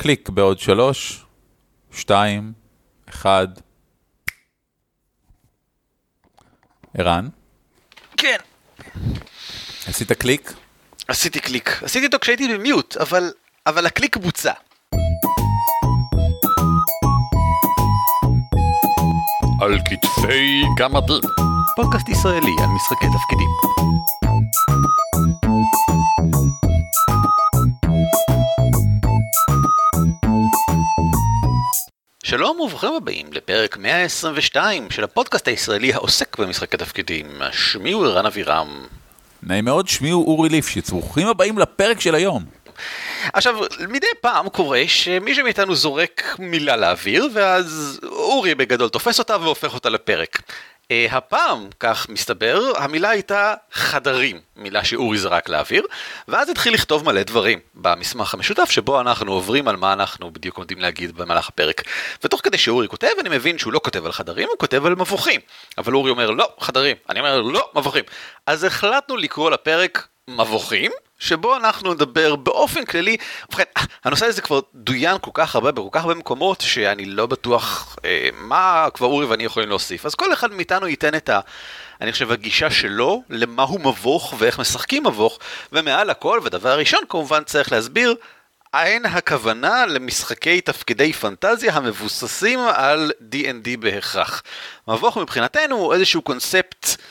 קליק בעוד שלוש, שתיים, אחד. ערן, כן. עשית קליק? עשיתי קליק. עשיתי אותו כשהייתי במיוט, אבל, אבל הקליק בוצע. על כתפי גמדים. פודקאסט ישראלי על משחקי תפקידים. שלום וברוכים הבאים לפרק 122 של הפודקאסט הישראלי העוסק במשחקי תפקידים. שמי הוא ערן אבירם. נעים מאוד, שמי הוא אורי ליפשיץ, ברוכים הבאים לפרק של היום. עכשיו, מדי פעם קורה שמישהו מאיתנו זורק מילה לאוויר, ואז אורי בגדול תופס אותה והופך אותה לפרק. Uh, הפעם, כך מסתבר, המילה הייתה חדרים, מילה שאורי זרק לאוויר, ואז התחיל לכתוב מלא דברים במסמך המשותף שבו אנחנו עוברים על מה אנחנו בדיוק עומדים להגיד במהלך הפרק. ותוך כדי שאורי כותב, אני מבין שהוא לא כותב על חדרים, הוא כותב על מבוכים. אבל אורי אומר לא, חדרים, אני אומר לא, מבוכים. אז החלטנו לקרוא לפרק מבוכים, שבו אנחנו נדבר באופן כללי, ובכן, הנושא הזה כבר דוין כל כך הרבה בכל כך הרבה מקומות, שאני לא בטוח אה, מה כבר אורי ואני יכולים להוסיף. אז כל אחד מאיתנו ייתן את ה... אני חושב הגישה שלו למהו מבוך ואיך משחקים מבוך, ומעל הכל, ודבר ראשון כמובן צריך להסביר, אין הכוונה למשחקי תפקידי פנטזיה המבוססים על D&D בהכרח. מבוך מבחינתנו הוא איזשהו קונספט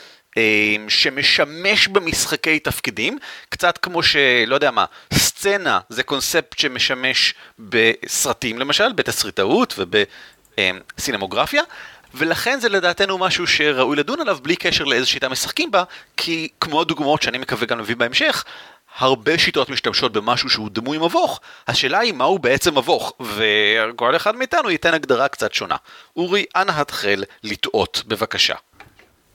שמשמש במשחקי תפקידים, קצת כמו שלא יודע מה, סצנה זה קונספט שמשמש בסרטים למשל, בתסריטאות ובסינמוגרפיה, ולכן זה לדעתנו משהו שראוי לדון עליו בלי קשר לאיזה שיטה משחקים בה, כי כמו הדוגמאות שאני מקווה גם להביא בהמשך, הרבה שיטות משתמשות במשהו שהוא דמוי מבוך, השאלה היא מהו בעצם מבוך, וכל אחד מאיתנו ייתן הגדרה קצת שונה. אורי, אנא התחל לטעות, בבקשה.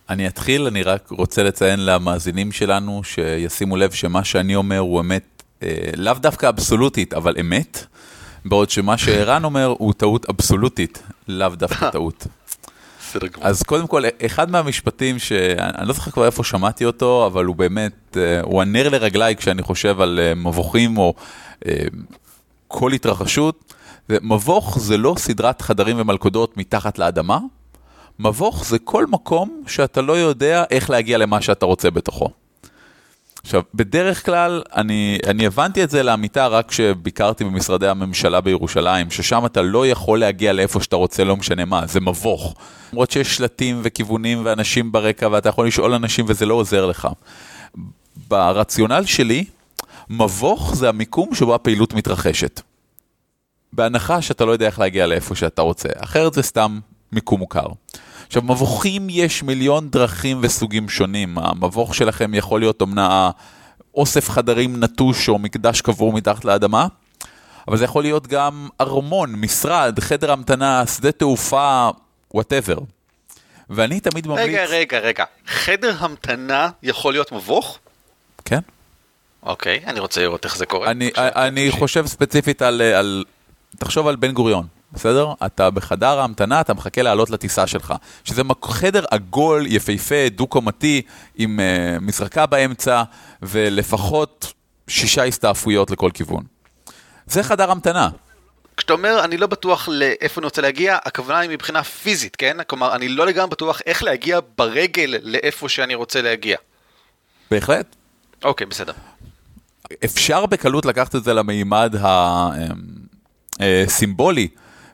אני אתחיל, אני רק רוצה לציין למאזינים שלנו שישימו לב שמה שאני אומר הוא אמת, אה, לאו דווקא אבסולוטית, אבל אמת, בעוד שמה שערן אומר הוא טעות אבסולוטית, לאו דווקא טעות. אז קודם כל, אחד מהמשפטים שאני לא זוכר כבר איפה שמעתי אותו, אבל הוא באמת, אה, הוא הנר לרגליי כשאני חושב על אה, מבוכים או אה, כל התרחשות. מבוך זה לא סדרת חדרים ומלכודות מתחת לאדמה, מבוך זה כל מקום שאתה לא יודע איך להגיע למה שאתה רוצה בתוכו. עכשיו, בדרך כלל, אני, אני הבנתי את זה לאמיתה רק כשביקרתי במשרדי הממשלה בירושלים, ששם אתה לא יכול להגיע לאיפה שאתה רוצה, לא משנה מה, זה מבוך. למרות שיש שלטים וכיוונים ואנשים ברקע, ואתה יכול לשאול אנשים וזה לא עוזר לך. ברציונל שלי, מבוך זה המיקום שבו הפעילות מתרחשת. בהנחה שאתה לא יודע איך להגיע לאיפה שאתה רוצה, אחרת זה סתם מיקום מוכר. עכשיו, מבוכים יש מיליון דרכים וסוגים שונים. המבוך שלכם יכול להיות אומנה אוסף חדרים נטוש או מקדש קבור מתחת לאדמה, אבל זה יכול להיות גם ארמון, משרד, חדר המתנה, שדה תעופה, וואטאבר. ואני תמיד ממליץ... רגע, רגע, רגע. חדר המתנה יכול להיות מבוך? כן. אוקיי, אני רוצה לראות איך זה קורה. אני, אני חושב ספציפית על, על... תחשוב על בן גוריון. בסדר? אתה בחדר ההמתנה, אתה מחכה לעלות לטיסה שלך. שזה חדר עגול, יפהפה, דו-קומתי, עם uh, מזרקה באמצע, ולפחות שישה הסתעפויות לכל כיוון. זה חדר המתנה. כשאתה אומר, אני לא בטוח לאיפה אני רוצה להגיע, הכוונה היא מבחינה פיזית, כן? כלומר, אני לא לגמרי בטוח איך להגיע ברגל לאיפה שאני רוצה להגיע. בהחלט. אוקיי, בסדר. אפשר בקלות לקחת את זה למימד הסימבולי.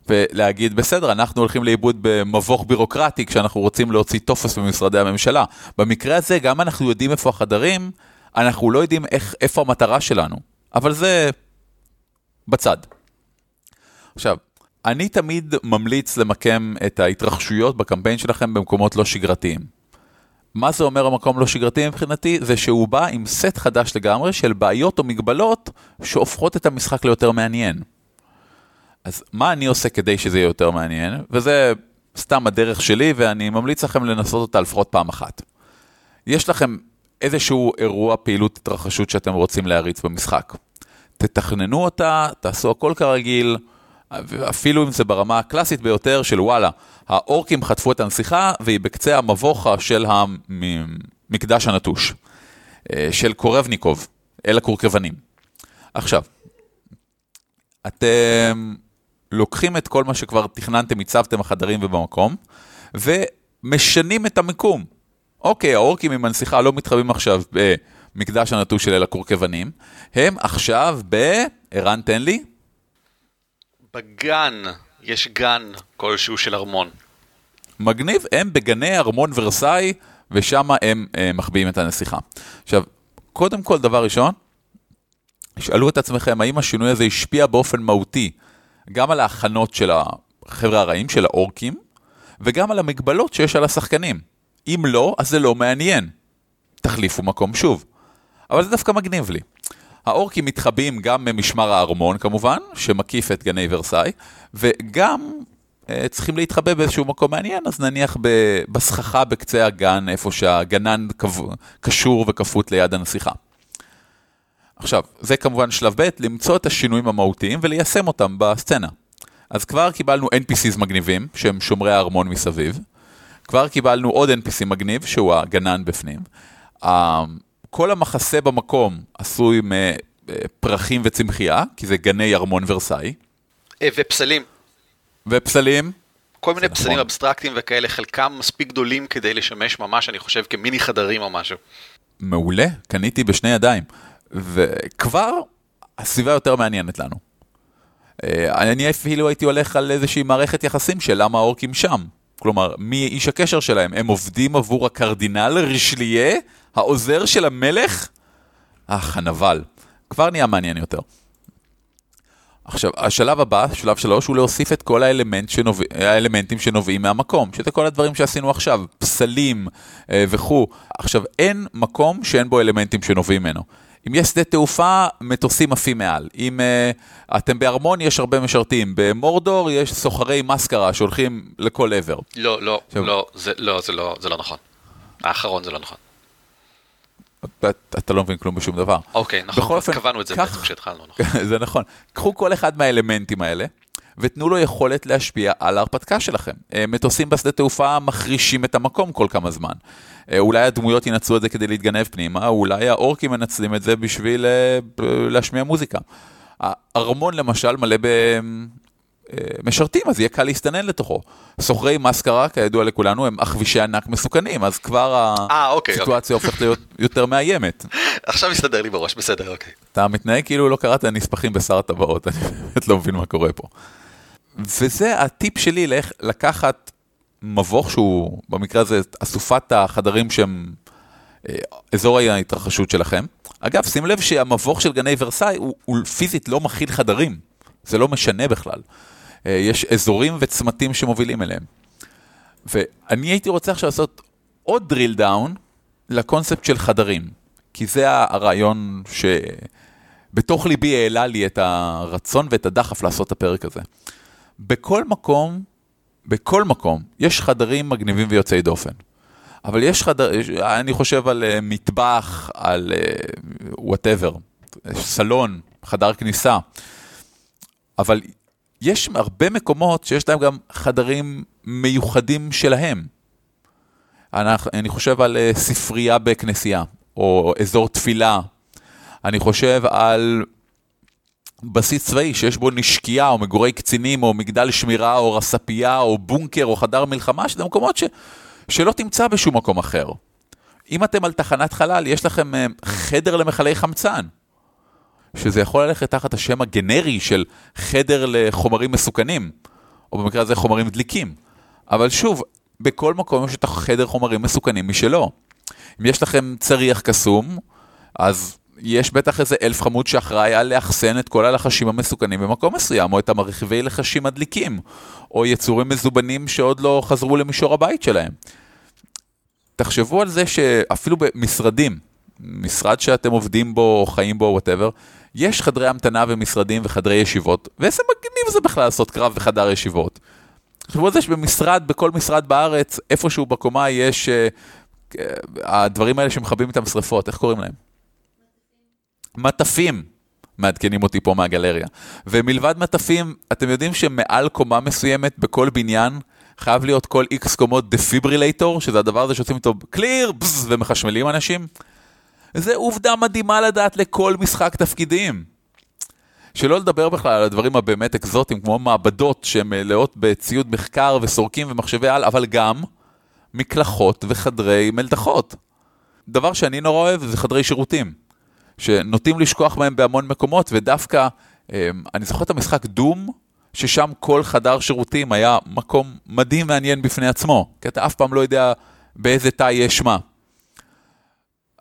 ולהגיד, בסדר, אנחנו הולכים לאיבוד במבוך בירוקרטי כשאנחנו רוצים להוציא טופס במשרדי הממשלה. במקרה הזה, גם אנחנו יודעים איפה החדרים, אנחנו לא יודעים איך, איפה המטרה שלנו, אבל זה בצד. עכשיו, אני תמיד ממליץ למקם את ההתרחשויות בקמפיין שלכם במקומות לא שגרתיים. מה זה אומר המקום לא שגרתי מבחינתי? זה שהוא בא עם סט חדש לגמרי של בעיות או מגבלות שהופכות את המשחק ליותר מעניין. אז מה אני עושה כדי שזה יהיה יותר מעניין? וזה סתם הדרך שלי, ואני ממליץ לכם לנסות אותה לפחות פעם אחת. יש לכם איזשהו אירוע פעילות התרחשות שאתם רוצים להריץ במשחק. תתכננו אותה, תעשו הכל כרגיל, אפילו אם זה ברמה הקלאסית ביותר של וואלה, האורקים חטפו את הנסיכה והיא בקצה המבוכה של המקדש הנטוש, אה, של קורבניקוב, אל הקורקבנים. עכשיו, אתם לוקחים את כל מה שכבר תכננתם, הצבתם בחדרים ובמקום, ומשנים את המיקום. אוקיי, האורקים עם הנסיכה לא מתחבאים עכשיו במקדש הנטוש של אל הקורקבנים, הם עכשיו ב... ערן, תן לי. בגן, יש גן כלשהו של ארמון. מגניב, הם בגני ארמון ורסאי, ושם הם אה, מחביאים את הנסיכה. עכשיו, קודם כל, דבר ראשון, שאלו את עצמכם, האם השינוי הזה השפיע באופן מהותי גם על ההכנות של החבר'ה הרעים, של האורקים, וגם על המגבלות שיש על השחקנים. אם לא, אז זה לא מעניין. תחליפו מקום שוב. אבל זה דווקא מגניב לי. האורקים מתחבאים גם ממשמר הארמון כמובן, שמקיף את גני ורסאי, וגם אה, צריכים להתחבא באיזשהו מקום מעניין, אז נניח בסככה בקצה הגן, איפה שהגנן קשור וכפות ליד הנסיכה. עכשיו, זה כמובן שלב ב', למצוא את השינויים המהותיים וליישם אותם בסצנה. אז כבר קיבלנו NPCs מגניבים, שהם שומרי הארמון מסביב. כבר קיבלנו עוד NPC מגניב, שהוא הגנן בפנים. ה- כל המחסה במקום עשוי מפרחים וצמחייה, כי זה גני ארמון ורסאי. אה, ופסלים. ופסלים, כל מיני פסלים נכון. אבסטרקטיים וכאלה, חלקם מספיק גדולים כדי לשמש ממש, אני חושב, כמיני חדרים או משהו. מעולה, קניתי בשני ידיים. וכבר הסביבה יותר מעניינת לנו. אה, אני אפילו הייתי הולך על איזושהי מערכת יחסים של למה האורקים שם. כלומר, מי איש הקשר שלהם? הם עובדים עבור הקרדינל רישליה, העוזר של המלך? אך, הנבל. כבר נהיה מעניין יותר. עכשיו, השלב הבא, שלב שלוש, הוא להוסיף את כל האלמנט שנובע, האלמנטים שנובעים מהמקום, שזה כל הדברים שעשינו עכשיו, פסלים אה, וכו'. עכשיו, אין מקום שאין בו אלמנטים שנובעים ממנו. אם יש שדה תעופה, מטוסים עפים מעל. אם uh, אתם בארמון, יש הרבה משרתים. במורדור יש סוחרי מסקרה שהולכים לכל עבר. לא, לא, עכשיו- לא, זה לא, זה לא, זה לא נכון. האחרון זה לא נכון. אתה, לא מבין כלום בשום דבר. אוקיי, נכון, בכל אופן, קבענו את זה כך- בעצם כשהתחלנו, נכון. זה נכון. קחו כל אחד מהאלמנטים האלה, ותנו לו יכולת להשפיע על ההרפתקה שלכם. אה, מטוסים בשדה תעופה מחרישים את המקום כל כמה זמן. אה, אולי הדמויות ינצלו את זה כדי להתגנב פנימה, אולי האורקים מנצלים את זה בשביל אה, להשמיע מוזיקה. הארמון למשל מלא במשרתים, אז יהיה קל להסתנן לתוכו. סוחרי מסקרה, כידוע לכולנו, הם אחבישי ענק מסוכנים, אז כבר אה, אוקיי, הסיטואציה הופכת להיות יותר מאיימת. עכשיו מסתדר לי בראש, בסדר, אוקיי. אתה מתנהג כאילו לא קראת נספחים בשר הטבעות, אני באמת לא מבין מה קורה פה. וזה הטיפ שלי לאיך לקחת מבוך שהוא, במקרה הזה, אסופת החדרים שהם אה, אזור ההתרחשות שלכם. אגב, שים לב שהמבוך של גני ורסאי הוא, הוא פיזית לא מכיל חדרים, זה לא משנה בכלל. אה, יש אזורים וצמתים שמובילים אליהם. ואני הייתי רוצה עכשיו לעשות עוד drill down לקונספט של חדרים, כי זה הרעיון שבתוך ליבי העלה לי את הרצון ואת הדחף לעשות את הפרק הזה. בכל מקום, בכל מקום, יש חדרים מגניבים ויוצאי דופן. אבל יש חדר, אני חושב על uh, מטבח, על וואטאבר, סלון, חדר כניסה. אבל יש הרבה מקומות שיש להם גם חדרים מיוחדים שלהם. אני, אני חושב על uh, ספרייה בכנסייה, או אזור תפילה. אני חושב על בסיס צבאי שיש בו נשקייה, או מגורי קצינים, או מגדל שמירה, או רספייה, או בונקר, או חדר מלחמה, שזה מקומות ש, שלא תמצא בשום מקום אחר. אם אתם על תחנת חלל, יש לכם אה, חדר למכלי חמצן, שזה יכול ללכת תחת השם הגנרי של חדר לחומרים מסוכנים, או במקרה הזה חומרים דליקים. אבל שוב, בכל מקום יש את החדר חומרים מסוכנים משלו. אם יש לכם צריח קסום, אז יש בטח איזה אלף חמוד שאחראי על לאחסן את כל הלחשים המסוכנים במקום מסוים, או את המרחיבי לחשים מדליקים, או יצורים מזובנים שעוד לא חזרו למישור הבית שלהם. תחשבו על זה שאפילו במשרדים, משרד שאתם עובדים בו או חיים בו, וואטאבר, יש חדרי המתנה ומשרדים וחדרי ישיבות, ואיזה מגניב זה בכלל לעשות קרב בחדר ישיבות. תחשבו על זה שבמשרד, בכל משרד בארץ, איפשהו בקומה יש uh, uh, הדברים האלה שמכבים איתם שריפות, איך קוראים להם? מטפים. מעדכנים אותי פה מהגלריה. ומלבד מטפים, אתם יודעים שמעל קומה מסוימת בכל בניין חייב להיות כל איקס קומות דפיברילטור, שזה הדבר הזה שעושים איתו קליר, בז, ומחשמלים אנשים? זה עובדה מדהימה לדעת לכל משחק תפקידים. שלא לדבר בכלל על הדברים הבאמת אקזוטיים, כמו מעבדות שהן מלאות בציוד מחקר וסורקים ומחשבי על, אבל גם מקלחות וחדרי מלתחות. דבר שאני נורא אוהב זה חדרי שירותים, שנוטים לשכוח מהם בהמון מקומות, ודווקא, אה, אני זוכר את המשחק דום, ששם כל חדר שירותים היה מקום מדהים מעניין בפני עצמו, כי אתה אף פעם לא יודע באיזה תא יש מה.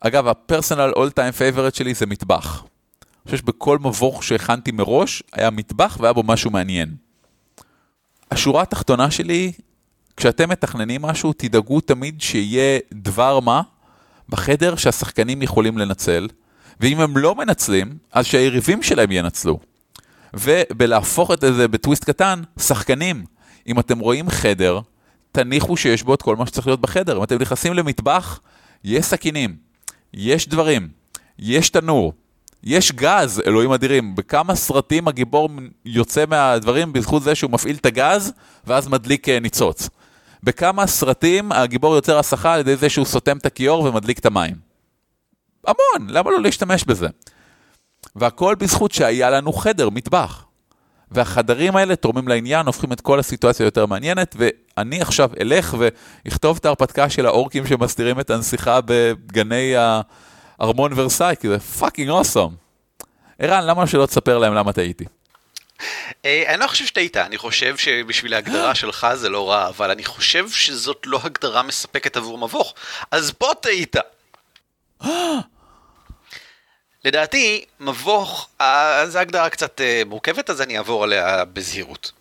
אגב, הפרסונל אול טיים פייבורט שלי זה מטבח. אני חושב שבכל מבוך שהכנתי מראש, היה מטבח והיה בו משהו מעניין. השורה התחתונה שלי, כשאתם מתכננים משהו, תדאגו תמיד שיהיה דבר מה בחדר שהשחקנים יכולים לנצל, ואם הם לא מנצלים, אז שהיריבים שלהם ינצלו. ובלהפוך את זה בטוויסט קטן, שחקנים, אם אתם רואים חדר, תניחו שיש בו את כל מה שצריך להיות בחדר. אם אתם נכנסים למטבח, יש סכינים, יש דברים, יש תנור, יש גז, אלוהים אדירים. בכמה סרטים הגיבור יוצא מהדברים בזכות זה שהוא מפעיל את הגז, ואז מדליק אה, ניצוץ. בכמה סרטים הגיבור יוצר הסחה על ידי זה שהוא סותם את הכיור ומדליק את המים. המון, למה לא להשתמש בזה? והכל בזכות שהיה לנו חדר, מטבח. והחדרים האלה תורמים לעניין, הופכים את כל הסיטואציה יותר מעניינת, ואני עכשיו אלך ואכתוב את ההרפתקה של האורקים שמסתירים את הנסיכה בגני הארמון ורסאי, כי זה fucking awesome. ערן, למה שלא תספר להם למה טעיתי? אה, אני לא חושב שטעית, אני חושב שבשביל ההגדרה שלך זה לא רע, אבל אני חושב שזאת לא הגדרה מספקת עבור מבוך. אז פה טעית. לדעתי, מבוך, זו הגדרה קצת אה, מורכבת, אז אני אעבור עליה בזהירות.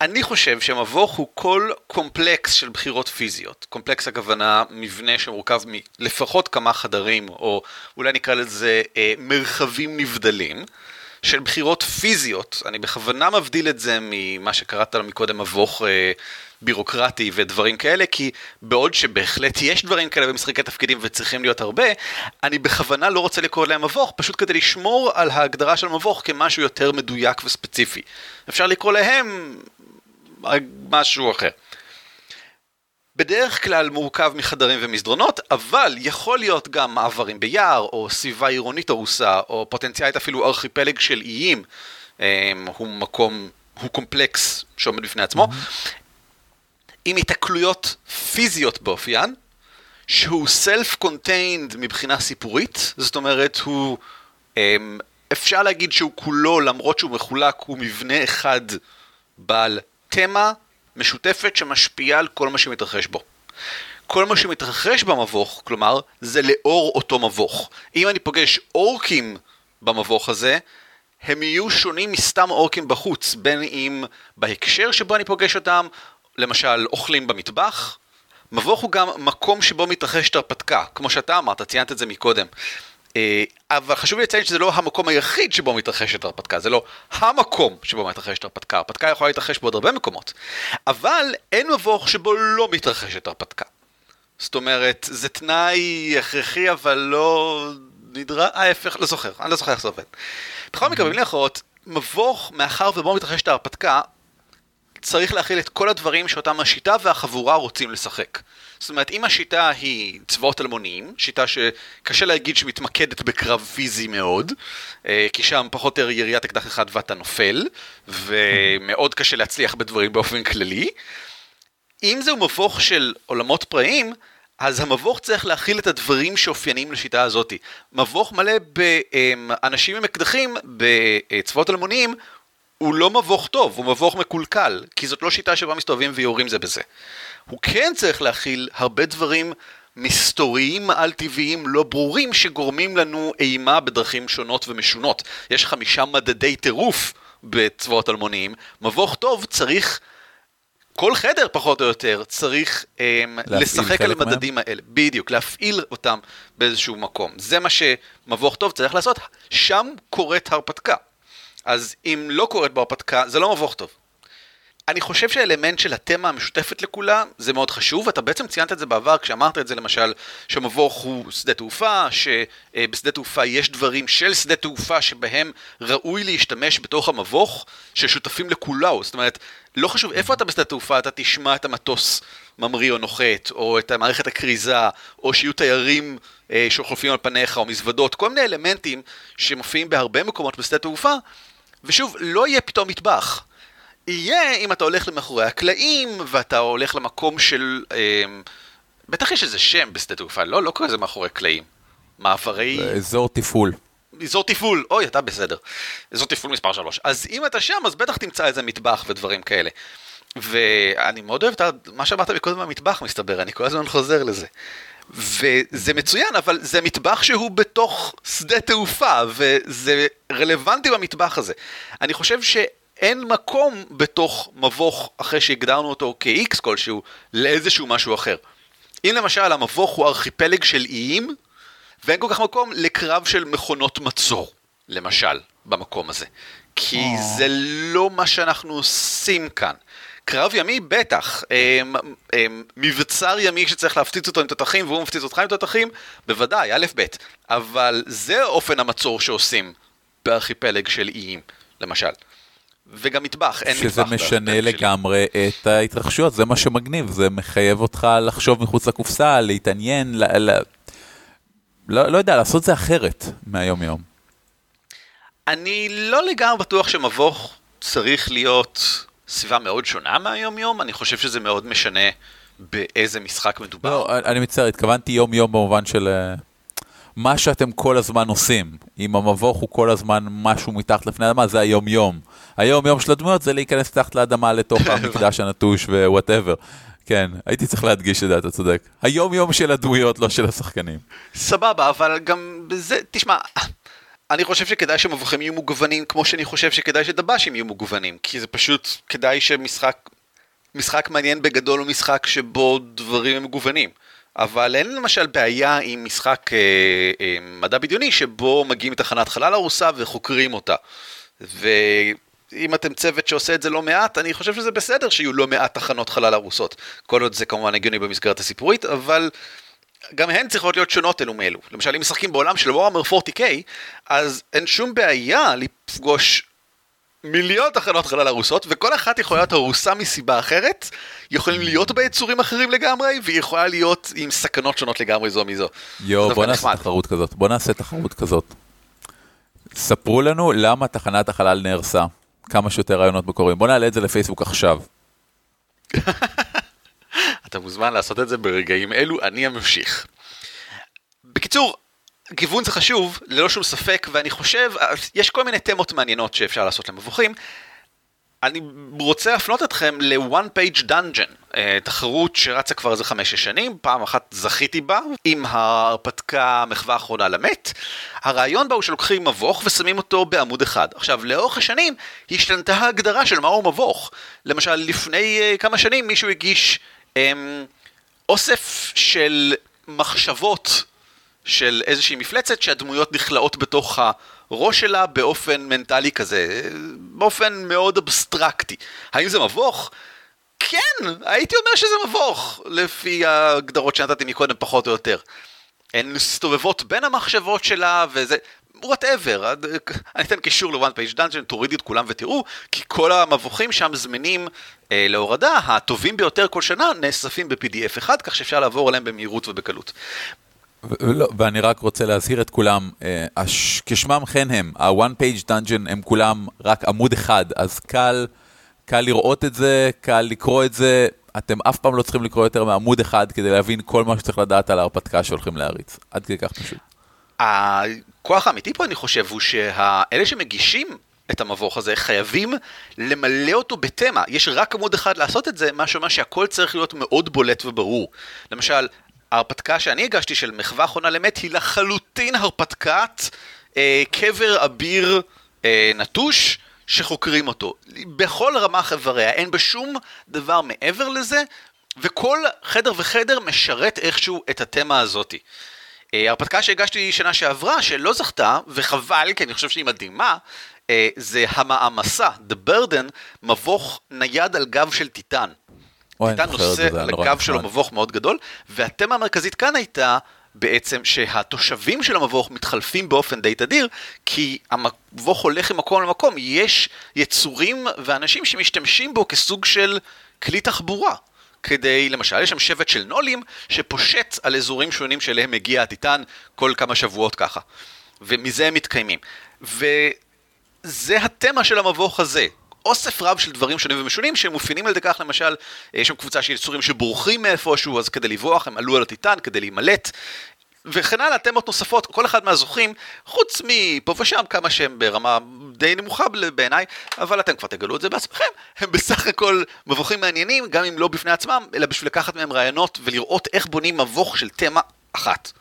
אני חושב שמבוך הוא כל קומפלקס של בחירות פיזיות. קומפלקס הכוונה מבנה שמורכב מלפחות כמה חדרים, או אולי נקרא לזה אה, מרחבים נבדלים, של בחירות פיזיות. אני בכוונה מבדיל את זה ממה שקראת לו מקודם מבוך אה, בירוקרטי ודברים כאלה, כי בעוד שבהחלט יש דברים כאלה במשחקי תפקידים וצריכים להיות הרבה, אני בכוונה לא רוצה לקרוא להם מבוך, פשוט כדי לשמור על ההגדרה של מבוך כמשהו יותר מדויק וספציפי. אפשר לקרוא להם משהו אחר. בדרך כלל מורכב מחדרים ומסדרונות, אבל יכול להיות גם מעברים ביער, או סביבה עירונית הרוסה, או פוטנציאלית אפילו ארכיפלג של איים. אמ, הוא מקום, הוא קומפלקס שעומד בפני עצמו. עם התקלויות פיזיות באופיין, שהוא self-contained מבחינה סיפורית, זאת אומרת הוא, אמ, אפשר להגיד שהוא כולו, למרות שהוא מחולק, הוא מבנה אחד בעל תמה משותפת שמשפיעה על כל מה שמתרחש בו. כל מה שמתרחש במבוך, כלומר, זה לאור אותו מבוך. אם אני פוגש אורקים במבוך הזה, הם יהיו שונים מסתם אורקים בחוץ, בין אם בהקשר שבו אני פוגש אותם, למשל אוכלים במטבח, מבוך הוא גם מקום שבו מתרחשת הרפתקה, כמו שאתה אמרת, ציינת את זה מקודם. אה, אבל חשוב לי לציין שזה לא המקום היחיד שבו מתרחשת הרפתקה, זה לא המקום שבו מתרחשת הרפתקה, הרפתקה יכולה להתרחש בעוד הרבה מקומות. אבל אין מבוך שבו לא מתרחשת הרפתקה. זאת אומרת, זה תנאי הכרחי אבל לא נדרש, ההפך, לא זוכר, אני לא זוכר איך זה עובד. בכל מקרה, במילים אחרות, מבוך, מאחר ובו מתרחשת ההרפתקה, צריך להכיל את כל הדברים שאותם השיטה והחבורה רוצים לשחק. זאת אומרת, אם השיטה היא צבאות אלמוניים, שיטה שקשה להגיד שמתמקדת בקרב פיזי מאוד, אה, כי שם פחות או יותר יריית אקדח אחד ואתה נופל, ומאוד קשה להצליח בדברים באופן כללי. אם זהו מבוך של עולמות פראיים, אז המבוך צריך להכיל את הדברים שאופיינים לשיטה הזאת. מבוך מלא באנשים עם אקדחים בצבאות אלמוניים הוא לא מבוך טוב, הוא מבוך מקולקל, כי זאת לא שיטה שבה מסתובבים ויורים זה בזה. הוא כן צריך להכיל הרבה דברים מסתוריים על-טבעיים לא ברורים שגורמים לנו אימה בדרכים שונות ומשונות. יש חמישה מדדי טירוף בצבאות אלמוניים, מבוך טוב צריך... כל חדר פחות או יותר צריך אמ, לשחק על המדדים מהם? האלה, בדיוק, להפעיל אותם באיזשהו מקום. זה מה שמבוך טוב צריך לעשות, שם קורית הרפתקה. אז אם לא קורית בהרפתקה, זה לא מבוך טוב. אני חושב שהאלמנט של התמה המשותפת לכולם זה מאוד חשוב, אתה בעצם ציינת את זה בעבר כשאמרת את זה למשל שמבוך הוא שדה תעופה, שבשדה תעופה יש דברים של שדה תעופה שבהם ראוי להשתמש בתוך המבוך ששותפים לכולו, זאת אומרת לא חשוב איפה אתה בשדה תעופה אתה תשמע את המטוס ממריא או נוחת, או את מערכת הכריזה, או שיהיו תיירים אה, שחולפים על פניך, או מזוודות, כל מיני אלמנטים שמופיעים בהרבה מקומות בשדה תעופה ושוב, לא יהיה פתאום מטבח. יהיה אם אתה הולך למאחורי הקלעים, ואתה הולך למקום של... אה, בטח יש איזה שם בשדה תעופה, לא, לא קורא לזה מאחורי קלעים. מעברי... אזור תפעול. אזור תפעול, אוי, אתה בסדר. אזור תפעול מספר 3. אז אם אתה שם, אז בטח תמצא איזה מטבח ודברים כאלה. ואני מאוד אוהב את מה שאמרת מקודם במטבח, מסתבר, אני כל הזמן חוזר לזה. וזה מצוין, אבל זה מטבח שהוא בתוך שדה תעופה, וזה רלוונטי במטבח הזה. אני חושב שאין מקום בתוך מבוך, אחרי שהגדרנו אותו כ-X כלשהו, לאיזשהו משהו אחר. אם למשל המבוך הוא ארכיפלג של איים, ואין כל כך מקום לקרב של מכונות מצור, למשל, במקום הזה. כי oh. זה לא מה שאנחנו עושים כאן. קרב ימי בטח, הם, הם, מבצר ימי שצריך להפציץ אותו עם תותחים והוא מפציץ אותך עם תותחים, בוודאי, א' ב', אבל זה אופן המצור שעושים בארכיפלג של איים, למשל. וגם מטבח, אין מטבח. שזה משנה לגמרי שלי. את ההתרחשויות, זה מה שמגניב, זה מחייב אותך לחשוב מחוץ לקופסה, להתעניין, ל... ל... לא, לא יודע, לעשות זה אחרת מהיום יום. אני לא לגמרי בטוח שמבוך צריך להיות סביבה מאוד שונה מהיום יום, אני חושב שזה מאוד משנה באיזה משחק מדובר. לא, אני מצטער, התכוונתי יום יום במובן של uh, מה שאתם כל הזמן עושים. אם המבוך הוא כל הזמן משהו מתחת לפני האדמה, זה היום יום. היום יום של הדמויות זה להיכנס מתחת לאדמה לתוך המקדש הנטוש ווואטאבר. כן, הייתי צריך להדגיש את זה, אתה צודק. היום יום של הדמויות, לא של השחקנים. סבבה, אבל גם בזה, תשמע, אני חושב שכדאי שמבוכים יהיו מוגוונים כמו שאני חושב שכדאי שדב"שים יהיו מוגוונים, כי זה פשוט כדאי שמשחק, משחק מעניין בגדול הוא משחק שבו דברים הם מגוונים. אבל אין למשל בעיה עם משחק אה, אה, מדע בדיוני שבו מגיעים לתחנת חלל הרוסה וחוקרים אותה. ואם אתם צוות שעושה את זה לא מעט, אני חושב שזה בסדר שיהיו לא מעט תחנות חלל הרוסות. כל עוד זה כמובן הגיוני במסגרת הסיפורית, אבל גם הן צריכות להיות שונות אלו מאלו. למשל, אם משחקים בעולם של וורמר 40K, אז אין שום בעיה לפגוש מיליון תחנות חלל הרוסות, וכל אחת יכולה להיות הרוסה מסיבה אחרת, יכולים להיות בה יצורים אחרים לגמרי, והיא יכולה להיות עם סכנות שונות לגמרי זו מזו. יואו, בוא נעשה תחרות כזאת, בוא נעשה תחרות כזאת. ספרו לנו למה תחנת החלל נהרסה. כמה שיותר רעיונות מקוריים. בוא נעלה את זה לפייסבוק עכשיו. אתה מוזמן לעשות את זה ברגעים אלו, אני אמשיך. בקיצור, גיוון זה חשוב, ללא שום ספק, ואני חושב, יש כל מיני תמות מעניינות שאפשר לעשות למבוכים. אני רוצה להפנות אתכם ל-one page dungeon, אה, תחרות שרצה כבר איזה חמש-שש שנים, פעם אחת זכיתי בה, עם ההרפתקה מחווה האחרונה למת. הרעיון בה הוא שלוקחים מבוך ושמים אותו בעמוד אחד. עכשיו, לאורך השנים השתנתה ההגדרה של מהו מבוך. למשל, לפני uh, כמה שנים מישהו הגיש אוסף של מחשבות של איזושהי מפלצת שהדמויות נכלאות בתוך הראש שלה באופן מנטלי כזה, באופן מאוד אבסטרקטי. האם זה מבוך? כן, הייתי אומר שזה מבוך, לפי ההגדרות שנתתי מקודם פחות או יותר. הן מסתובבות בין המחשבות שלה וזה, וואטאבר, אני אתן קישור ל-one page dungeon, תורידי את כולם ותראו, כי כל המבוכים שם זמינים אה, להורדה, הטובים ביותר כל שנה נאספים ב-PDF אחד, כך שאפשר לעבור עליהם במהירות ובקלות. לא, ואני רק רוצה להזהיר את כולם, אה, כשמם כן הם, ה-one page dungeon הם כולם רק עמוד אחד, אז קל, קל לראות את זה, קל לקרוא את זה, אתם אף פעם לא צריכים לקרוא יותר מעמוד אחד כדי להבין כל מה שצריך לדעת על ההרפתקה שהולכים להריץ. עד כדי כך פשוט. הכוח האמיתי פה אני חושב הוא שאלה שמגישים את המבוך הזה חייבים למלא אותו בתמה. יש רק עמוד אחד לעשות את זה, מה שאומר שהכל צריך להיות מאוד בולט וברור. למשל, ההרפתקה שאני הגשתי של מחווה אחרונה למת היא לחלוטין הרפתקת אה, קבר אביר אה, נטוש שחוקרים אותו. בכל רמה חבריה, אין בשום דבר מעבר לזה, וכל חדר וחדר משרת איכשהו את התמה הזאתי. אה, הרפתקה שהגשתי שנה שעברה, שלא זכתה, וחבל, כי אני חושב שהיא מדהימה, אה, זה המעמסה, The Burden, מבוך נייד על גב של טיטן. טיטן נושא על הגב שלו מבוך מאוד גדול, והתמה המרכזית כאן הייתה בעצם שהתושבים של המבוך מתחלפים באופן די תדיר, כי המבוך הולך ממקום למקום, יש יצורים ואנשים שמשתמשים בו כסוג של כלי תחבורה. כדי, למשל, יש שם שבט של נולים שפושט על אזורים שונים שאליהם מגיע הטיטן כל כמה שבועות ככה. ומזה הם מתקיימים. ו... זה התמה של המבוך הזה. אוסף רב של דברים שונים ומשונים שמאופיינים על ידי כך למשל, יש שם קבוצה של יצורים שבורחים מאיפשהו, אז כדי לברוח הם עלו על הטיטן כדי להימלט. וכן הלאה, תמות נוספות, כל אחד מהזוכים, חוץ מפה ושם, כמה שהם ברמה די נמוכה בעיניי, אבל אתם כבר תגלו את זה בעצמכם, הם בסך הכל מבוכים מעניינים, גם אם לא בפני עצמם, אלא בשביל לקחת מהם רעיונות ולראות איך בונים מבוך של תמה אחת.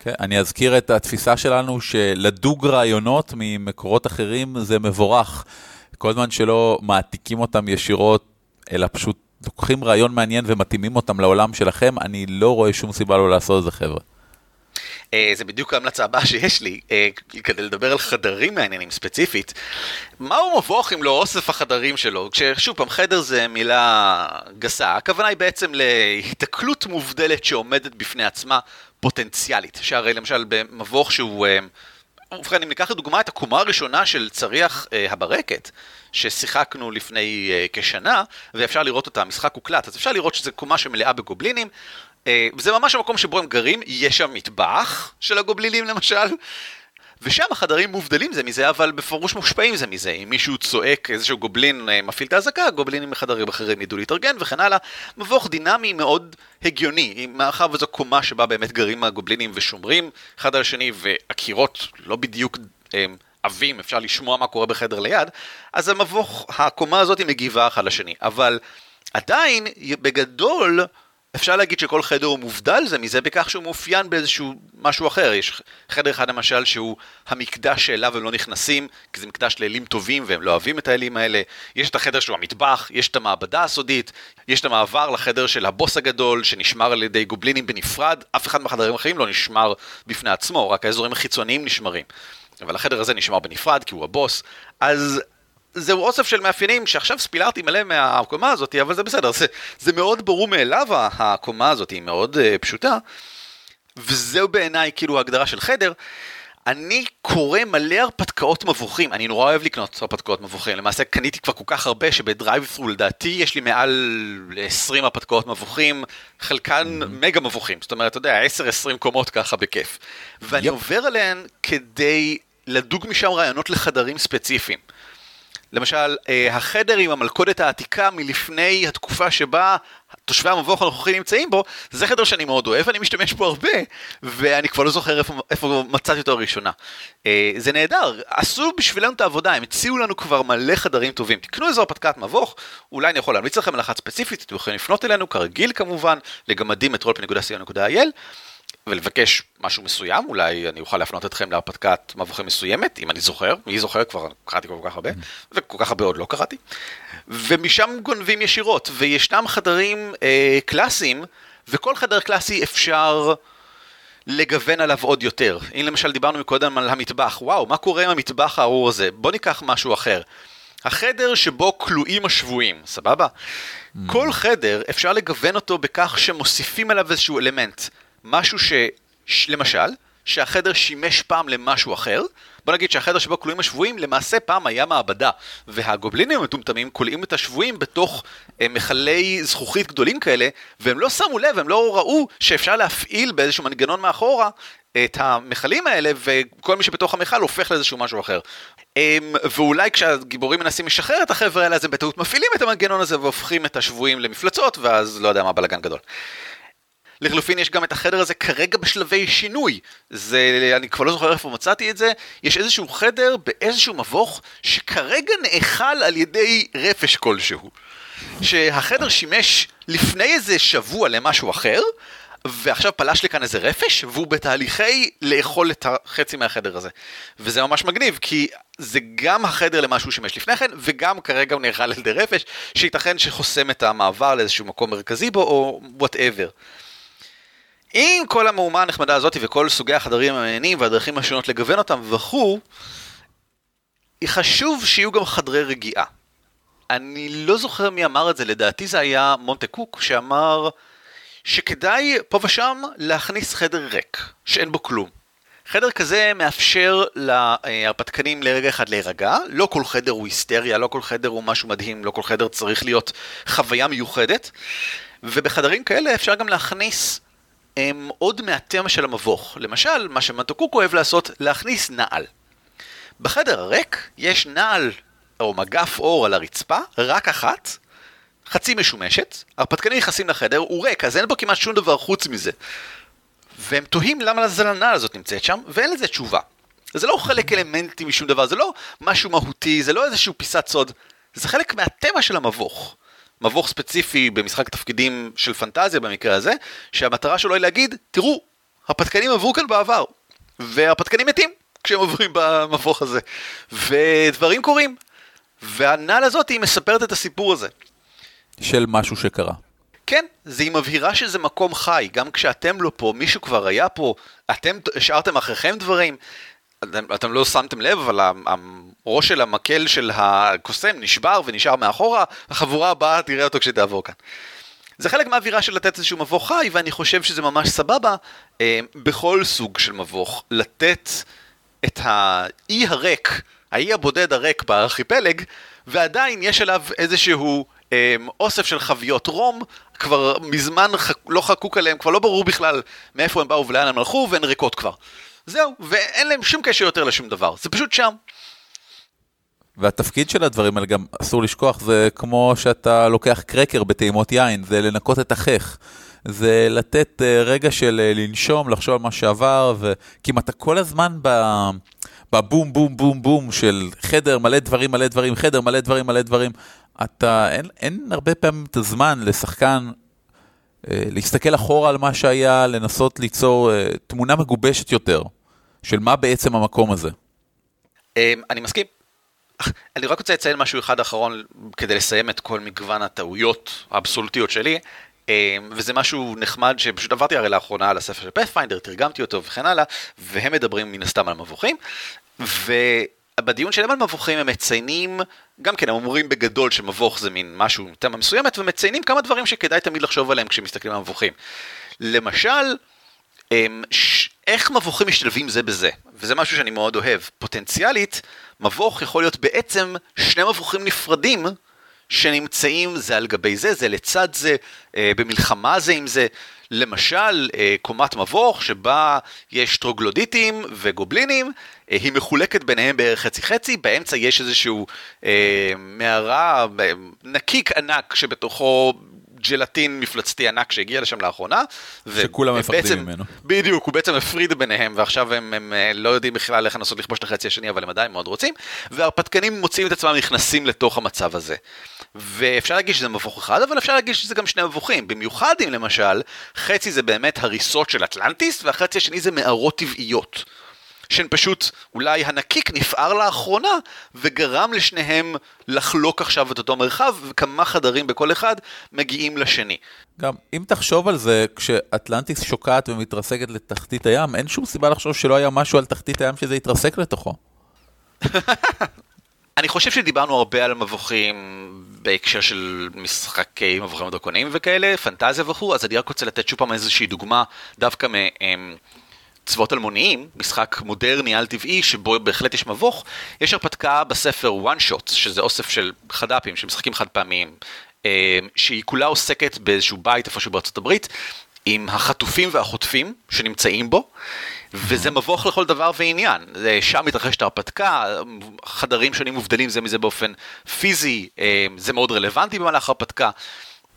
כן, אני אזכיר את התפיסה שלנו שלדוג רעיונות ממקורות אחרים זה מבורך. כל זמן שלא מעתיקים אותם ישירות, אלא פשוט לוקחים רעיון מעניין ומתאימים אותם לעולם שלכם, אני לא רואה שום סיבה לא לעשות את זה, חבר'ה. Uh, זה בדיוק ההמלצה הבאה שיש לי, uh, כדי לדבר על חדרים מעניינים ספציפית. מהו מבוך אם לא אוסף החדרים שלו? כששוב פעם, חדר זה מילה גסה, הכוונה היא בעצם להיתקלות מובדלת שעומדת בפני עצמה פוטנציאלית. שהרי למשל במבוך שהוא... Uh, ובכן, אם ניקח לדוגמה את הקומה הראשונה של צריח אה, הברקת, ששיחקנו לפני אה, כשנה, ואפשר לראות אותה, המשחק הוקלט, אז אפשר לראות שזו קומה שמלאה בגובלינים, אה, וזה ממש המקום שבו הם גרים, יש שם מטבח של הגובלינים למשל, ושם החדרים מובדלים זה מזה, אבל בפירוש מושפעים זה מזה. אם מישהו צועק, איזשהו גובלין אה, מפעיל את האזעקה, גובלינים מחדרים אחרים ידעו להתארגן וכן הלאה. מבוך דינמי מאוד הגיוני, מאחר וזו קומה שבה באמת גרים הגובלינים ושומרים אחד על השני, והקירות לא בדיוק הם, אה, עבים, אפשר לשמוע מה קורה בחדר ליד, אז המבוך, הקומה הזאת מגיבה אחד לשני. אבל עדיין, בגדול, אפשר להגיד שכל חדר הוא מובדל זה מזה בכך שהוא מאופיין באיזשהו משהו אחר. יש חדר אחד למשל שהוא המקדש שאליו הם לא נכנסים, כי זה מקדש לאלים טובים והם לא אוהבים את האלים האלה. יש את החדר שהוא המטבח, יש את המעבדה הסודית, יש את המעבר לחדר של הבוס הגדול שנשמר על ידי גובלינים בנפרד, אף אחד מהחדרים האחרים לא נשמר בפני עצמו, רק האזורים החיצוניים נשמרים. אבל החדר הזה נשמר בנפרד כי הוא הבוס. אז זהו אוסף של מאפיינים שעכשיו ספילרתי מלא מהקומה הזאת, אבל זה בסדר, זה, זה מאוד ברור מאליו, הקומה הזאת היא מאוד uh, פשוטה, וזהו בעיניי כאילו ההגדרה של חדר. אני קורא מלא הרפתקאות מבוכים, אני נורא אוהב לקנות הרפתקאות מבוכים, למעשה קניתי כבר כל כך הרבה שבדרייב-ת'רו לדעתי יש לי מעל 20 הרפתקאות מבוכים, חלקן mm-hmm. מגה מבוכים, זאת אומרת, אתה יודע, 10-20 קומות ככה בכיף. ואני yep. עובר עליהן כדי לדוג משם רעיונות לחדרים ספציפיים. למשל, אה, החדר עם המלכודת העתיקה מלפני התקופה שבה תושבי המבוך הנוכחי נמצאים בו, זה חדר שאני מאוד אוהב, אני משתמש בו הרבה, ואני כבר לא זוכר איפה, איפה מצאתי אותו הראשונה. אה, זה נהדר, עשו בשבילנו את העבודה, הם הציעו לנו כבר מלא חדרים טובים. תקנו איזו הרפתקת מבוך, אולי אני יכול להמליץ לכם על אחת ספציפית, אתם יכולים לפנות אלינו, כרגיל כמובן, לגמדים את רולפי.co.il. ולבקש משהו מסוים, אולי אני אוכל להפנות אתכם להרפתקת מבוכים מסוימת, אם אני זוכר, מי זוכר כבר, קראתי כל כך הרבה, וכל כך הרבה עוד לא קראתי, ומשם גונבים ישירות, וישנם חדרים אה, קלאסיים, וכל חדר קלאסי אפשר לגוון עליו עוד יותר. אם למשל דיברנו מקודם על המטבח, וואו, מה קורה עם המטבח הארור הזה? בוא ניקח משהו אחר. החדר שבו כלואים השבויים, סבבה? Mm. כל חדר אפשר לגוון אותו בכך שמוסיפים עליו איזשהו אלמנט. משהו ש... למשל, שהחדר שימש פעם למשהו אחר, בוא נגיד שהחדר שבו כלואים השבויים למעשה פעם היה מעבדה, והגובלינים המטומטמים כולאים את השבויים בתוך אה, מכלי זכוכית גדולים כאלה, והם לא שמו לב, הם לא ראו שאפשר להפעיל באיזשהו מנגנון מאחורה את המכלים האלה, וכל מי שבתוך המכל הופך לאיזשהו משהו אחר. אמ, ואולי כשהגיבורים מנסים לשחרר את החבר'ה האלה, אז הם בטעות מפעילים את המנגנון הזה והופכים את השבויים למפלצות, ואז לא יודע מה בלאגן גדול. לחלופין יש גם את החדר הזה כרגע בשלבי שינוי. זה, אני כבר לא זוכר איפה מצאתי את זה, יש איזשהו חדר באיזשהו מבוך שכרגע נאכל על ידי רפש כלשהו. שהחדר שימש לפני איזה שבוע למשהו אחר, ועכשיו פלש לכאן איזה רפש, והוא בתהליכי לאכול את החצי מהחדר הזה. וזה ממש מגניב, כי זה גם החדר למה שהוא שימש לפני כן, וגם כרגע הוא נאכל על ידי רפש, שייתכן שחוסם את המעבר לאיזשהו מקום מרכזי בו, או whatever. עם כל המהומה הנחמדה הזאת וכל סוגי החדרים המעניינים והדרכים השונות לגוון אותם וכו', חשוב שיהיו גם חדרי רגיעה. אני לא זוכר מי אמר את זה, לדעתי זה היה מונטה קוק שאמר שכדאי פה ושם להכניס חדר ריק, שאין בו כלום. חדר כזה מאפשר להרפתקנים לרגע אחד להירגע, לא כל חדר הוא היסטריה, לא כל חדר הוא משהו מדהים, לא כל חדר צריך להיות חוויה מיוחדת, ובחדרים כאלה אפשר גם להכניס הם עוד מהתמה של המבוך. למשל, מה שמנטוקוק אוהב לעשות, להכניס נעל. בחדר הריק יש נעל או מגף אור על הרצפה, רק אחת, חצי משומשת, הרפתקנים נכנסים לחדר, הוא ריק, אז אין בו כמעט שום דבר חוץ מזה. והם תוהים למה הנעל הזאת נמצאת שם, ואין לזה תשובה. זה לא חלק אלמנטי משום דבר, זה לא משהו מהותי, זה לא איזשהו פיסת סוד, זה חלק מהטבע של המבוך. מבוך ספציפי במשחק תפקידים של פנטזיה במקרה הזה, שהמטרה שלו היא להגיד, תראו, הרפתקנים עברו כאן בעבר, והרפתקנים מתים כשהם עוברים במבוך הזה, ודברים קורים, והנעל הזאת היא מספרת את הסיפור הזה. של משהו שקרה. כן, זה היא מבהירה שזה מקום חי, גם כשאתם לא פה, מישהו כבר היה פה, אתם השארתם אחריכם דברים, אתם, אתם לא שמתם לב, אבל הראש של המקל של הקוסם נשבר ונשאר מאחורה, החבורה הבאה תראה אותו כשתעבור כאן. זה חלק מהאווירה של לתת איזשהו מבוך חי, ואני חושב שזה ממש סבבה אה, בכל סוג של מבוך, לתת את האי הריק, האי הבודד הריק בארכיפלג, ועדיין יש עליו איזשהו אה, אוסף של חביות רום, כבר מזמן ח... לא חקוק עליהם, כבר לא ברור בכלל מאיפה הם באו ולאן הם הלכו, והן ריקות כבר. זהו, ואין להם שום קשר יותר לשום דבר, זה פשוט שם. והתפקיד של הדברים האלה, גם אסור לשכוח, זה כמו שאתה לוקח קרקר בטעימות יין, זה לנקות את החך. זה לתת אה, רגע של אה, לנשום, לחשוב על מה שעבר, ו... כי אם אתה כל הזמן. בבום בום בום בום של חדר מלא דברים מלא דברים, חדר מלא דברים מלא דברים, אתה, אין, אין הרבה פעמים את הזמן לשחקן להסתכל אחורה על מה שהיה, לנסות ליצור תמונה מגובשת יותר של מה בעצם המקום הזה. אני מסכים. אני רק רוצה לציין משהו אחד אחרון כדי לסיים את כל מגוון הטעויות האבסולוטיות שלי. אמ, וזה משהו נחמד שפשוט עברתי הרי לאחרונה על הספר של פאת'פיינדר, תרגמתי אותו וכן הלאה, והם מדברים מן הסתם על מבוכים. ובדיון שלהם על מבוכים הם מציינים, גם כן הם אומרים בגדול שמבוך זה מין משהו, תמה מסוימת, ומציינים כמה דברים שכדאי תמיד לחשוב עליהם כשמסתכלים על מבוכים. למשל, אמ, איך מבוכים משתלבים זה בזה, וזה משהו שאני מאוד אוהב. פוטנציאלית, מבוך יכול להיות בעצם שני מבוכים נפרדים שנמצאים זה על גבי זה, זה לצד זה, אה, במלחמה זה עם זה. למשל, אה, קומת מבוך שבה יש טרוגלודיטים וגובלינים, אה, היא מחולקת ביניהם בערך חצי חצי, באמצע יש איזשהו אה, מערה, נקיק ענק שבתוכו ג'לטין מפלצתי ענק שהגיע לשם לאחרונה. שכולם מפחדים ממנו. בדיוק, הוא בעצם הפריד ביניהם, ועכשיו הם, הם אה, לא יודעים בכלל איך לנסות לכבוש את החצי השני, אבל הם עדיין מאוד רוצים, והרפתקנים מוצאים את עצמם נכנסים לתוך המצב הזה. ואפשר להגיד שזה מבוך אחד, אבל אפשר להגיד שזה גם שני מבוכים. במיוחד אם למשל, חצי זה באמת הריסות של אטלנטיס, והחצי השני זה מערות טבעיות. שהן פשוט, אולי הנקיק נפער לאחרונה, וגרם לשניהם לחלוק עכשיו את אותו מרחב, וכמה חדרים בכל אחד מגיעים לשני. גם אם תחשוב על זה, כשאטלנטיס שוקעת ומתרסקת לתחתית הים, אין שום סיבה לחשוב שלא היה משהו על תחתית הים שזה יתרסק לתוכו. אני חושב שדיברנו הרבה על מבוכים בהקשר של משחקי מבוכים דרקוניים וכאלה, פנטזיה וכו', אז אני רק רוצה לתת שוב פעם איזושהי דוגמה דווקא מ... צבאות אלמוניים, משחק מודרני על טבעי שבו בהחלט יש מבוך, יש הרפתקה בספר one shot, שזה אוסף של חד"פים, של משחקים חד פעמיים, אה, שהיא כולה עוסקת באיזשהו בית איפשהו בארצות הברית, עם החטופים והחוטפים שנמצאים בו, וזה מבוך לכל דבר ועניין. שם מתרחשת ההרפתקה, חדרים שונים מובדלים זה מזה באופן פיזי, אה, זה מאוד רלוונטי במהלך ההרפתקה.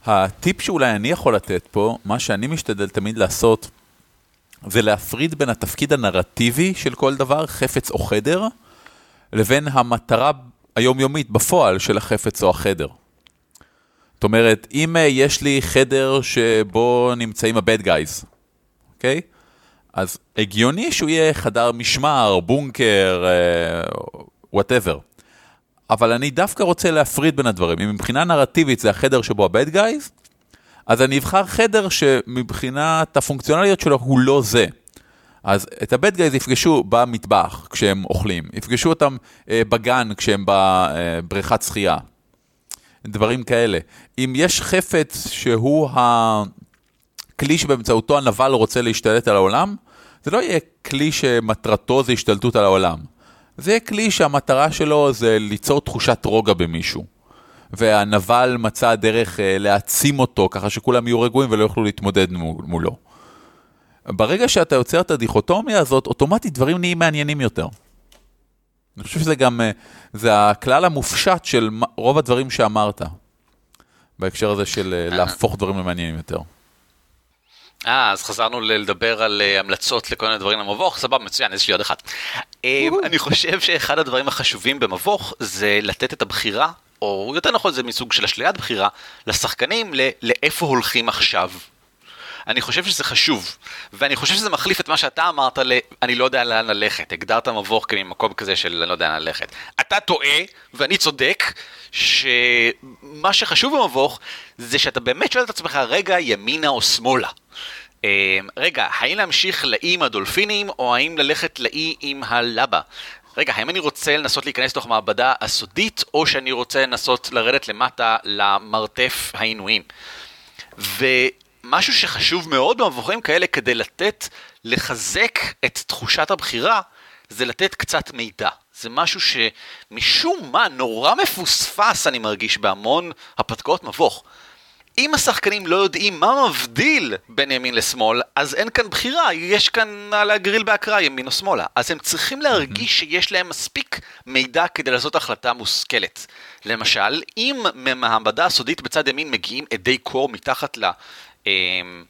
הטיפ שאולי אני יכול לתת פה, מה שאני משתדל תמיד לעשות, זה להפריד בין התפקיד הנרטיבי של כל דבר, חפץ או חדר, לבין המטרה היומיומית בפועל של החפץ או החדר. זאת אומרת, אם אה, יש לי חדר שבו נמצאים ה-bad guys, אוקיי? Okay? אז הגיוני שהוא יהיה חדר משמר, בונקר, whatever. Uh, אבל אני דווקא רוצה להפריד בין הדברים. אם מבחינה נרטיבית זה החדר שבו ה-bad guys, אז אני אבחר חדר שמבחינת הפונקציונליות שלו הוא לא זה. אז את ה bad guys יפגשו במטבח כשהם אוכלים, יפגשו אותם אה, בגן כשהם בבריכת שחייה, דברים כאלה. אם יש חפץ שהוא הכלי שבאמצעותו הנבל רוצה להשתלט על העולם, זה לא יהיה כלי שמטרתו זה השתלטות על העולם. זה יהיה כלי שהמטרה שלו זה ליצור תחושת רוגע במישהו. והנבל מצא דרך אה, להעצים אותו, ככה שכולם יהיו רגועים ולא יוכלו להתמודד מולו. ברגע שאתה יוצר את הדיכוטומיה הזאת, אוטומטית דברים נהיים מעניינים יותר. אני חושב שזה גם, אה, זה הכלל המופשט של רוב הדברים שאמרת, בהקשר הזה של אה, להפוך דברים למעניינים יותר. אה, אז חזרנו לדבר על המלצות לכל מיני דברים למבוך, סבבה, מצוין, יש לי עוד. אה, אני חושב שאחד הדברים החשובים במבוך זה לתת את הבחירה, או יותר נכון זה מסוג של אשליית בחירה, לשחקנים ל- לאיפה הולכים עכשיו. אני חושב שזה חשוב, ואני חושב שזה מחליף את מה שאתה אמרת ל... אני לא יודע לאן ללכת, הגדרת מבוך כממקום כזה של אני לא יודע לאן ללכת. אתה טועה, ואני צודק, שמה שחשוב במבוך, זה שאתה באמת שואל את עצמך, רגע, ימינה או שמאלה? אה, רגע, האם להמשיך לאי עם הדולפינים, או האם ללכת לאי עם הלבה? רגע, האם אני רוצה לנסות להיכנס לתוך המעבדה הסודית, או שאני רוצה לנסות לרדת למטה למרתף העינויים? ומשהו שחשוב מאוד במבוכים כאלה כדי לתת, לחזק את תחושת הבחירה, זה לתת קצת מידע. זה משהו שמשום מה נורא מפוספס אני מרגיש בהמון הפתקאות מבוך. אם השחקנים לא יודעים מה מבדיל בין ימין לשמאל, אז אין כאן בחירה, יש כאן על הגריל בהקראה ימין או שמאלה. אז הם צריכים להרגיש שיש להם מספיק מידע כדי לעשות החלטה מושכלת. למשל, אם מהמעבדה הסודית בצד ימין מגיעים עדי קור מתחת ל... אמ,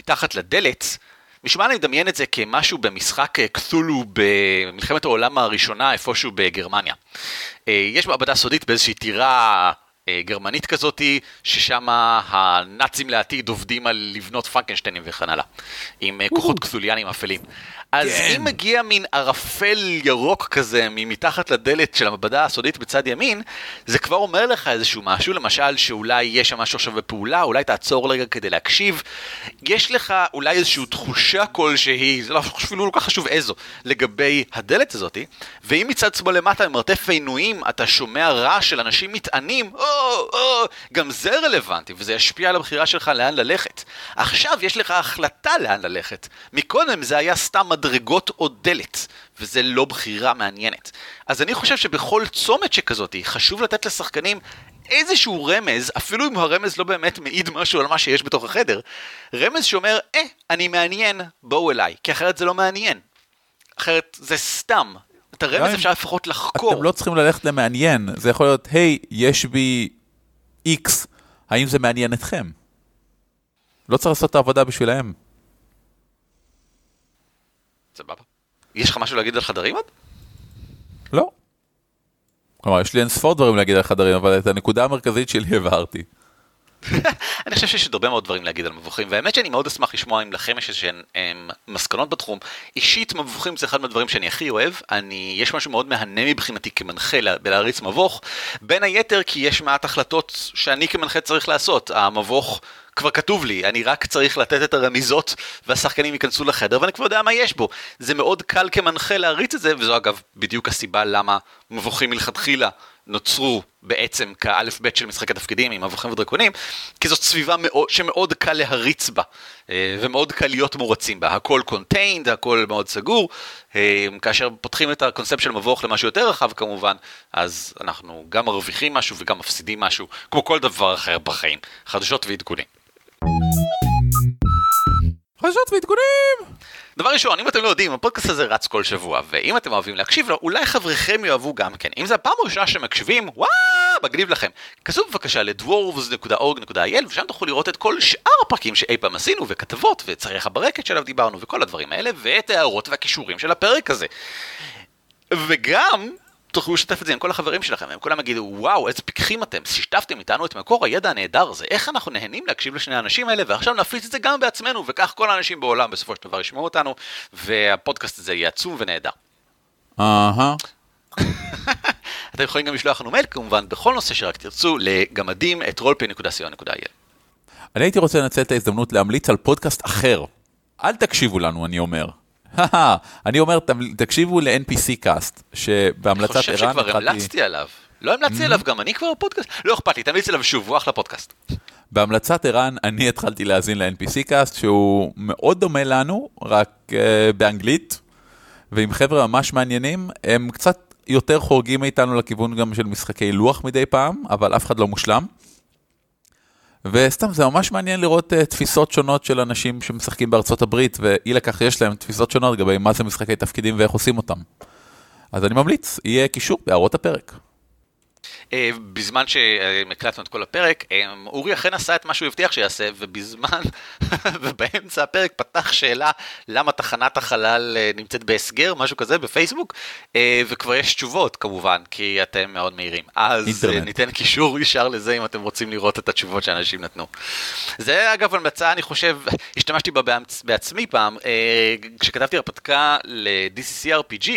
מתחת לדלת, משמע אני מדמיין את זה כמשהו במשחק אה, קתולו במלחמת העולם הראשונה איפשהו בגרמניה. אה, יש מעבדה סודית באיזושהי טירה גרמנית כזאתי, ששם הנאצים לעתיד עובדים על לבנות פרנקנשטיינים וכן הלאה, עם אה, כוחות קתוליאנים אפלים. אז כן. אם מגיע מין ערפל ירוק כזה ממתחת לדלת של המעבדה הסודית בצד ימין, זה כבר אומר לך איזשהו משהו, למשל שאולי יש שם משהו עכשיו בפעולה, אולי תעצור רגע כדי להקשיב. יש לך אולי איזושהי תחושה כלשהי, זה לא אפילו לא כל כך חשוב איזו, לגבי הדלת הזאתי, ואם מצד שמאל למטה במרתף העינויים אתה שומע רעש של אנשים מטענים, או, או, גם זה רלוונטי, וזה ישפיע על הבחירה שלך לאן ללכת. עכשיו יש לך החלטה לאן ללכת. מקודם זה היה סתם מדרגות או דלת, וזה לא בחירה מעניינת. אז אני חושב שבכל צומת שכזאת, חשוב לתת לשחקנים איזשהו רמז, אפילו אם הרמז לא באמת מעיד משהו על מה שיש בתוך החדר, רמז שאומר, אה, אני מעניין, בואו אליי, כי אחרת זה לא מעניין. אחרת זה סתם. את הרמז אפשר לפחות לחקור. אתם לא צריכים ללכת למעניין, זה יכול להיות, היי, יש בי איקס, האם זה מעניין אתכם? לא צריך לעשות את העבודה בשבילהם. סבבה. יש לך משהו להגיד על חדרים עוד? לא. כלומר, יש לי אין ספור דברים להגיד על חדרים, אבל את הנקודה המרכזית שלי הבהרתי. אני חושב שיש עוד הרבה מאוד דברים להגיד על מבוכים, והאמת שאני מאוד אשמח לשמוע אם לכם יש איזשהן אמ, מסקנות בתחום. אישית מבוכים זה אחד מהדברים שאני הכי אוהב, אני, יש משהו מאוד מהנה מבחינתי כמנחה לה- בלהריץ מבוך, בין היתר כי יש מעט החלטות שאני כמנחה צריך לעשות, המבוך כבר כתוב לי, אני רק צריך לתת את הרמיזות והשחקנים ייכנסו לחדר ואני כבר יודע מה יש בו. זה מאוד קל כמנחה להריץ את זה, וזו אגב בדיוק הסיבה למה מבוכים מלכתחילה נוצרו בעצם כאלף בית של משחקי תפקידים עם מבוכים ודרקונים, כי זאת סביבה מאוד, שמאוד קל להריץ בה, אה, ומאוד קל להיות מורצים בה. הכל contained, הכל מאוד סגור, אה, כאשר פותחים את הקונספט של מבוך למשהו יותר רחב כמובן, אז אנחנו גם מרוויחים משהו וגם מפסידים משהו, כמו כל דבר אחר בחיים, חדשות ועדכונים. חדשות ועדכונים! דבר ראשון, אם אתם לא יודעים, הפודקאסט הזה רץ כל שבוע, ואם אתם אוהבים להקשיב לו, אולי חבריכם יאהבו גם כן. אם זו הפעם הראשונה שמקשיבים, וואו, מגניב לכם. כנסו בבקשה ל-dwarves.org.il, ושם תוכלו לראות את כל שאר הפרקים שאי פעם עשינו, וכתבות, וצריך הברקת שעליו דיברנו, וכל הדברים האלה, ואת ההערות והכישורים של הפרק הזה. וגם תוכלו לשתף את זה עם כל החברים שלכם, הם כולם יגידו, וואו, איזה פיקחים אתם, שיתפתם איתנו את מקור הידע הנהדר הזה, איך אנחנו נהנים להקשיב לשני האנשים האלה, ועכשיו נפיץ את זה גם בעצמנו, וכך כל האנשים בעולם בסופו של דבר ישמעו אותנו, והפודקאסט הזה יהיה עצום ונהדר. אהה. אתם יכולים גם לשלוח לנו מייל, כמובן, בכל נושא שרק תרצו, לגמדים את roleplay.co.il. אני הייתי רוצה לנצל את ההזדמנות להמליץ על פודקאסט אחר. אל תקשיבו לנו, אני אומר. אני אומר, תקשיבו ל- NPC Cast, אני שבהמלצת חושב ערן שכבר המלצתי עליו. לא המלצתי עליו גם אני כבר בפודקאסט? לא אכפת לי, תמליץ עליו שוב, הוא אחלה פודקאסט. בהמלצת ערן, אני התחלתי להאזין ל- NPC Cast, שהוא מאוד דומה לנו, רק uh, באנגלית, ועם חבר'ה ממש מעניינים. הם קצת יותר חורגים מאיתנו לכיוון גם של משחקי לוח מדי פעם, אבל אף אחד לא מושלם. וסתם, זה ממש מעניין לראות uh, תפיסות שונות של אנשים שמשחקים בארצות הברית, ואי לכך יש להם תפיסות שונות לגבי מה זה משחקי תפקידים ואיך עושים אותם. אז אני ממליץ, יהיה קישור בהערות הפרק. אה, בזמן שהקלטנו את כל הפרק, אה, אורי אכן עשה את מה שהוא הבטיח שיעשה, ובזמן, ובאמצע הפרק פתח שאלה למה תחנת החלל אה, נמצאת בהסגר, משהו כזה, בפייסבוק, וכבר יש תשובות כמובן, כי אתם מאוד מהירים. אז אינטרנט. ניתן קישור ישר לזה אם אתם רוצים לראות את התשובות שאנשים נתנו. זה אגב המלצה, אני חושב, השתמשתי בה בעצמי פעם, כשכתבתי הרפתקה ל-DCCRPG,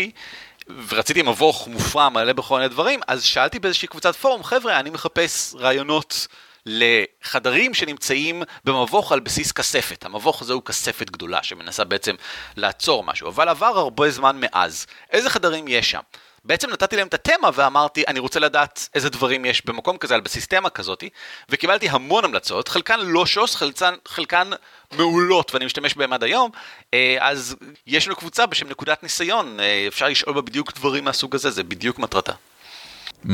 ורציתי מבוך מופרע מלא בכל מיני דברים, אז שאלתי באיזושהי קבוצת פורום, חבר'ה, אני מחפש רעיונות לחדרים שנמצאים במבוך על בסיס כספת. המבוך הזה הוא כספת גדולה שמנסה בעצם לעצור משהו, אבל עבר הרבה זמן מאז. איזה חדרים יש שם? בעצם נתתי להם את התמה ואמרתי, אני רוצה לדעת איזה דברים יש במקום כזה על בסיס תמה כזאתי, וקיבלתי המון המלצות, חלקן לא שוס, חלקן, חלקן מעולות ואני משתמש בהן עד היום, אה, אז יש לנו קבוצה בשם נקודת ניסיון, אה, אפשר לשאול בה בדיוק דברים מהסוג הזה, זה בדיוק מטרתה. Mm-hmm.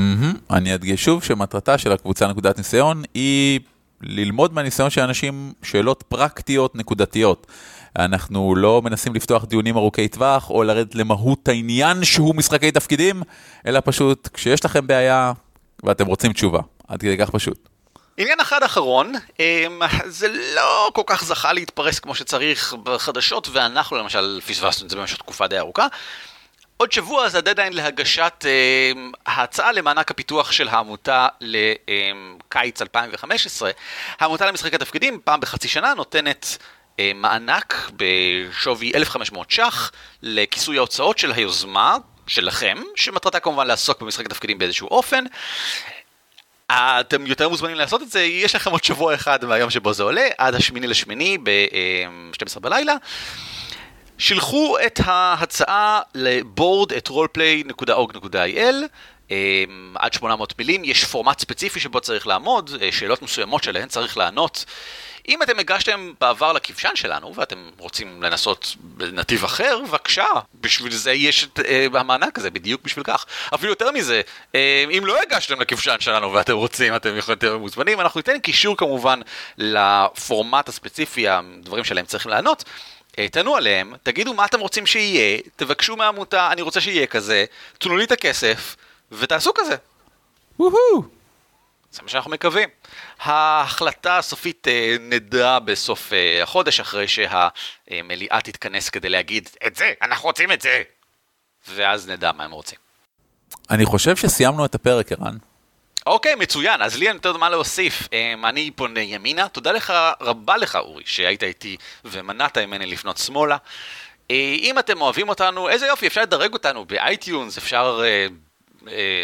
אני אדגיש שוב שמטרתה של הקבוצה נקודת ניסיון היא ללמוד מהניסיון של אנשים שאלות פרקטיות נקודתיות. אנחנו לא מנסים לפתוח דיונים ארוכי טווח או לרדת למהות העניין שהוא משחקי תפקידים, אלא פשוט כשיש לכם בעיה ואתם רוצים תשובה. עד כדי כך פשוט. עניין אחד אחרון, אמ, זה לא כל כך זכה להתפרס כמו שצריך בחדשות, ואנחנו למשל פספסנו את זה במשך תקופה די ארוכה. עוד שבוע זה הדדליין להגשת אה, ההצעה למענק הפיתוח של העמותה לקיץ 2015. העמותה למשחקי תפקידים פעם בחצי שנה נותנת מענק בשווי 1,500 ש"ח לכיסוי ההוצאות של היוזמה שלכם, שמטרתה כמובן לעסוק במשחק התפקידים באיזשהו אופן. אתם יותר מוזמנים לעשות את זה, יש לכם עוד שבוע אחד מהיום שבו זה עולה, עד השמיני לשמיני ב-12 בלילה. שילחו את ההצעה לבורד את roleplay.org.il עד 800 מילים, יש פורמט ספציפי שבו צריך לעמוד, אה, שאלות מסוימות שלהן צריך לענות. אם אתם הגשתם בעבר לכבשן שלנו ואתם רוצים לנסות בנתיב אחר, בבקשה, בשביל זה יש את uh, המענק הזה, בדיוק בשביל כך. אפילו יותר מזה, uh, אם לא הגשתם לכבשן שלנו ואתם רוצים, אתם יכולים להיות מוזמנים, אנחנו ניתן קישור כמובן לפורמט הספציפי, הדברים שלהם צריכים לענות. אה, תענו עליהם, תגידו מה אתם רוצים שיהיה, תבקשו מהעמותה, אני רוצה שיהיה כזה, תנו לי את הכסף, ותעשו כזה. וואו! זה מה שאנחנו מקווים. ההחלטה הסופית אה, נדע בסוף אה, החודש, אחרי שהמליאה תתכנס כדי להגיד, את זה, אנחנו רוצים את זה. ואז נדע מה הם רוצים. אני חושב שסיימנו את הפרק, ערן. אוקיי, מצוין, אז לי אין יותר מה להוסיף. אמ, אני פונה ימינה, תודה לך, רבה לך אורי, שהיית איתי ומנעת ממני לפנות שמאלה. אה, אם אתם אוהבים אותנו, איזה יופי, אפשר לדרג אותנו ב iTunes, אפשר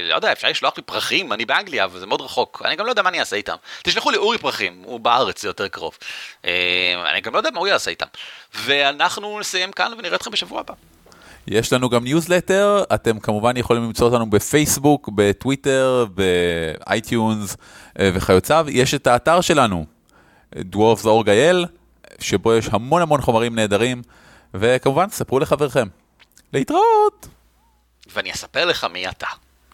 לא יודע, אפשר לשלוח לי פרחים, אני באנגליה, וזה מאוד רחוק, אני גם לא יודע מה אני אעשה איתם. תשלחו לי אורי פרחים, הוא בארץ, זה יותר קרוב. אה, אני גם לא יודע מה הוא יעשה איתם. ואנחנו נסיים כאן ונראה אתכם בשבוע הבא. יש לנו גם ניוזלטר, אתם כמובן יכולים למצוא אותנו בפייסבוק, בטוויטר, ב iTunes אה, וכיוצב. יש את האתר שלנו, dwarfs.org.il, שבו יש המון המון חומרים נהדרים, וכמובן, ספרו לחברכם. להתראות! ואני אספר לך מי אתה.